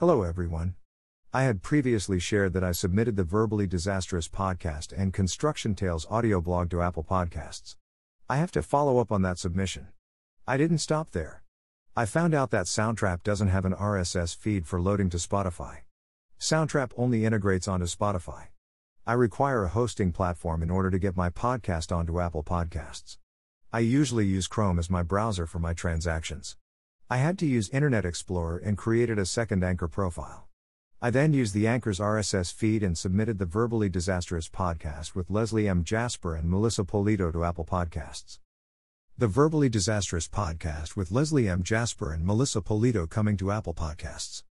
Hello, everyone. I had previously shared that I submitted the Verbally Disastrous podcast and Construction Tales audio blog to Apple Podcasts. I have to follow up on that submission. I didn't stop there. I found out that Soundtrap doesn't have an RSS feed for loading to Spotify. Soundtrap only integrates onto Spotify. I require a hosting platform in order to get my podcast onto Apple Podcasts. I usually use Chrome as my browser for my transactions. I had to use Internet Explorer and created a second Anchor profile. I then used the Anchor's RSS feed and submitted the Verbally Disastrous podcast with Leslie M. Jasper and Melissa Polito to Apple Podcasts. The Verbally Disastrous podcast with Leslie M. Jasper and Melissa Polito coming to Apple Podcasts.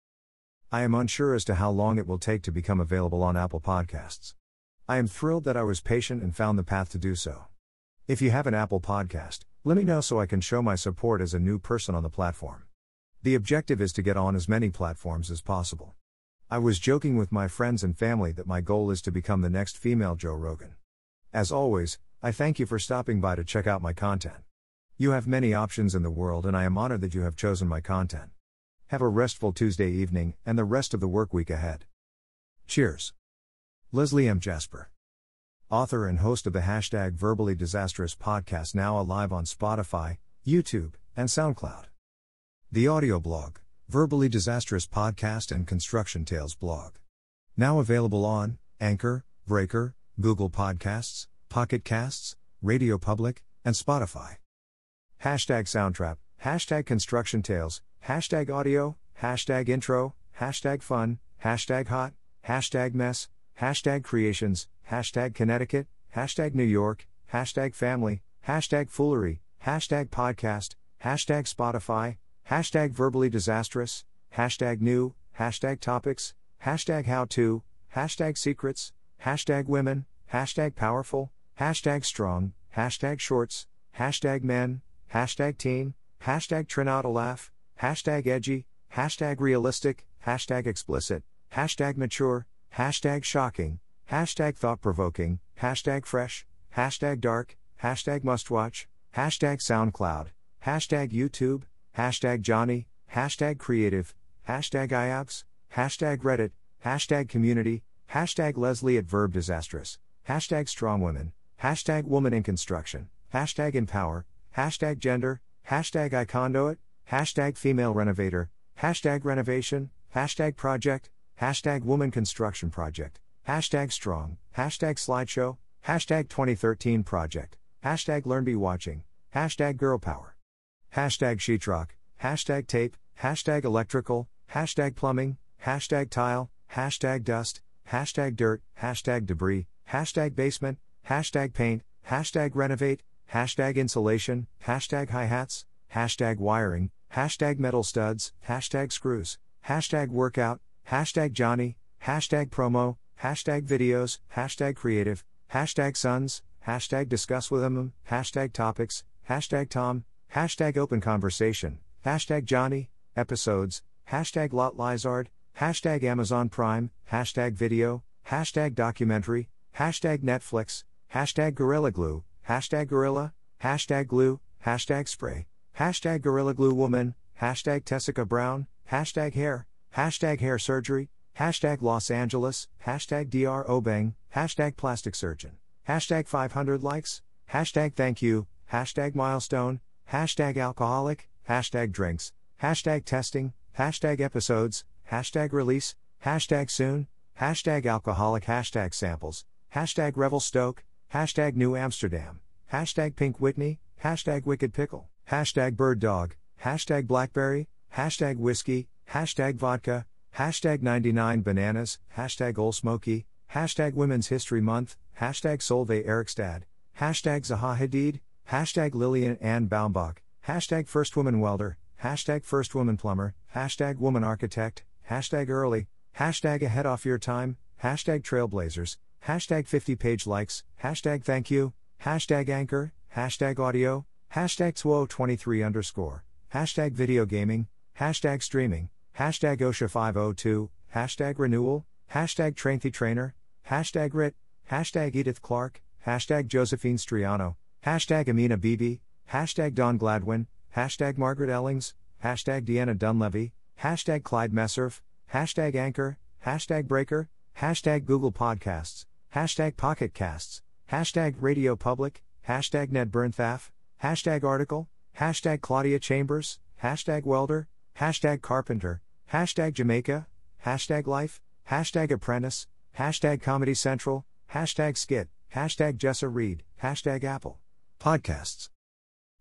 I am unsure as to how long it will take to become available on Apple Podcasts. I am thrilled that I was patient and found the path to do so. If you have an Apple Podcast, let me know so I can show my support as a new person on the platform. The objective is to get on as many platforms as possible. I was joking with my friends and family that my goal is to become the next female Joe Rogan. As always, I thank you for stopping by to check out my content. You have many options in the world, and I am honored that you have chosen my content. Have a restful Tuesday evening and the rest of the work week ahead. Cheers. Leslie M. Jasper author and host of the hashtag Verbally Disastrous podcast, now alive on Spotify, YouTube, and SoundCloud. The audio blog, Verbally Disastrous Podcast and Construction Tales blog. Now available on Anchor, Breaker, Google Podcasts, Pocket Casts, Radio Public, and Spotify. Hashtag Soundtrap, hashtag Construction Tales, hashtag Audio, hashtag Intro, hashtag Fun, hashtag Hot, hashtag Mess, hashtag Creations, hashtag Connecticut, hashtag New York, hashtag family, hashtag foolery, hashtag podcast, hashtag Spotify, hashtag verbally disastrous, hashtag new, hashtag topics, hashtag how to, hashtag secrets, hashtag women, hashtag powerful, hashtag strong, hashtag shorts, hashtag men, hashtag teen, hashtag trinata laugh, hashtag edgy, hashtag realistic, hashtag explicit, hashtag mature, hashtag shocking, hashtag thought provoking, hashtag fresh, hashtag dark, hashtag mustwatch, hashtag SoundCloud, hashtag YouTube, hashtag Johnny, hashtag creative, hashtag IAPS, hashtag Reddit, hashtag community, hashtag Leslie at Verb Disastrous, hashtag strong women, hashtag woman in construction, hashtag empower, hashtag gender, hashtag iconduit, hashtag female renovator, hashtag renovation, hashtag project, hashtag woman construction project, hashtag strong, hashtag slideshow, hashtag 2013 project, hashtag learn be watching, hashtag girl power, hashtag sheetrock, hashtag tape, hashtag electrical, hashtag plumbing, hashtag tile, hashtag dust, hashtag dirt, hashtag debris, hashtag basement, hashtag paint, hashtag renovate, hashtag insulation, hashtag hi hats, hashtag wiring, hashtag metal studs, hashtag screws, hashtag workout, hashtag Johnny, hashtag promo, hashtag videos, hashtag creative, hashtag sons, hashtag discuss with them, hashtag topics, hashtag Tom, hashtag open conversation, hashtag Johnny, episodes, hashtag Lot Lizard, hashtag Amazon Prime, hashtag video, hashtag documentary, hashtag Netflix, hashtag Gorilla Glue, hashtag Gorilla, hashtag Glue, hashtag Spray, hashtag Gorilla Glue Woman, hashtag Tessica Brown, hashtag Hair, hashtag Hair Surgery, Hashtag Los Angeles, hashtag DR Obeng, hashtag plastic surgeon, hashtag 500 likes, hashtag thank you, hashtag milestone, hashtag alcoholic, hashtag drinks, hashtag testing, hashtag episodes, hashtag release, hashtag soon, hashtag alcoholic, hashtag samples, hashtag Revelstoke, hashtag New Amsterdam, hashtag Pink Whitney, hashtag Wicked Pickle, hashtag Bird Dog, hashtag Blackberry, hashtag Whiskey, hashtag Vodka, hashtag 99 bananas, hashtag Old Smoky, hashtag Women's History Month, hashtag Solveig Erikstad, hashtag Zaha Hadid, hashtag Lillian Ann Baumbach, hashtag First Woman Welder, hashtag First Woman Plumber, hashtag Woman Architect, hashtag Early, hashtag Ahead Off Your Time, hashtag Trailblazers, hashtag 50 page likes, hashtag Thank You, hashtag Anchor, hashtag Audio, hashtag 2023 underscore, hashtag Video Gaming, hashtag Streaming, hashtag OSHA502, hashtag renewal, hashtag Train the Trainer, hashtag RIT, hashtag Edith Clarke, hashtag Josephine Striano, hashtag Amina Bibi, hashtag Don Gladwin, hashtag Margaret Ellings, hashtag Deanna Dunlevy, hashtag Clyde Messerf, hashtag Anchor, hashtag Breaker, hashtag Google Podcasts, hashtag Pocket Casts, hashtag Radio Public, hashtag Ned Bernthaf, hashtag Article, hashtag Claudia Chambers, hashtag Welder, hashtag Carpenter, hashtag Jamaica, hashtag Life, hashtag Apprentice, hashtag Comedy Central, hashtag Skit, hashtag Jessa Reed, hashtag Apple. Podcasts.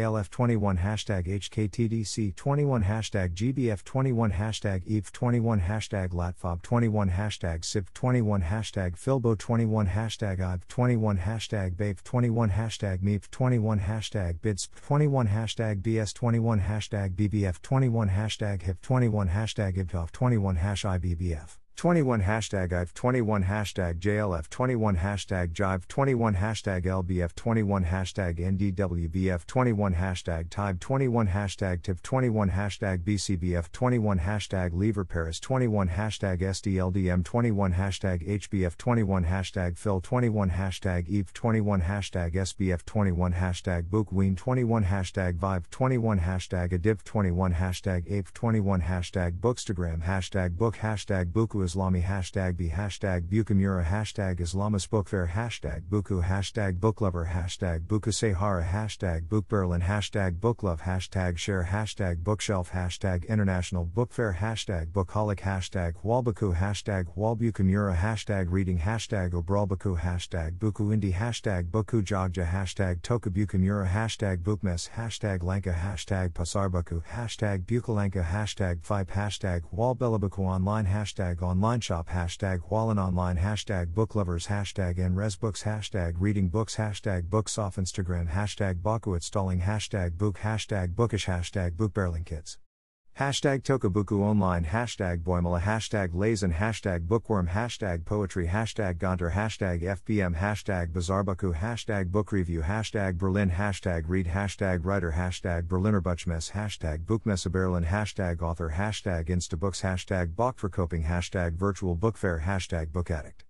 KLF21 hashtag HKTDC21 hashtag GBF21 hashtag EVE21 hashtag LATFOB21 hashtag SIP21 hashtag FILBO21 hashtag IVE21 hashtag BAPE21 hashtag MEEP21 hashtag BIDSP21 hashtag BS21 hashtag BBF21 hashtag HIP21 hashtag IBTOF21 hash IBBF 21 hashtag IVE 21 hashtag JLF 21 hashtag Jive 21 hashtag LBF 21 hashtag NDWBF 21 hashtag TIBE 21 hashtag TIP 21 hashtag BCBF 21 hashtag Lever Paris 21 hashtag SDLDM 21 hashtag HBF 21 hashtag Phil 21 hashtag EVE 21 hashtag SBF 21 hashtag Bookween 21 hashtag Vive 21 hashtag Adib 21 hashtag Ape 21 hashtag Bookstagram hashtag Book hashtag Buku Islami hashtag B hashtag Bukamura hashtag Islamis Bookfair hashtag Buku hashtag Booklover hashtag Buku Sahara hashtag Bookberlin hashtag Booklove hashtag Share hashtag Bookshelf hashtag International Bookfair hashtag Bookaholic hashtag Walbaku hashtag Walbukamura hashtag Reading hashtag Obralbaku hashtag Buku Indie hashtag Boku Jogja hashtag Tokabukamura hashtag Bookmess hashtag Lanka hashtag Pasarbaku hashtag Bukalanka hashtag Fipe hashtag Walbelabaku online hashtag online online shop hashtag Wallen online hashtag booklovers hashtag nresbooks hashtag reading books hashtag books off Instagram hashtag Baku installing hashtag book hashtag bookish hashtag bookbarreling kids. Hashtag Tokabuku Online, hashtag Boimala, hashtag Lazen, hashtag Bookworm, hashtag Poetry, hashtag Gonter, hashtag FBM, hashtag Bazarbaku, hashtag Book Review, hashtag Berlin, hashtag Read, hashtag Writer, hashtag Berliner Buchmesse, hashtag Buchmesse Berlin, hashtag Author, hashtag Instabooks, hashtag Bachverkoping, hashtag Virtual Book Fair, hashtag Book Addict.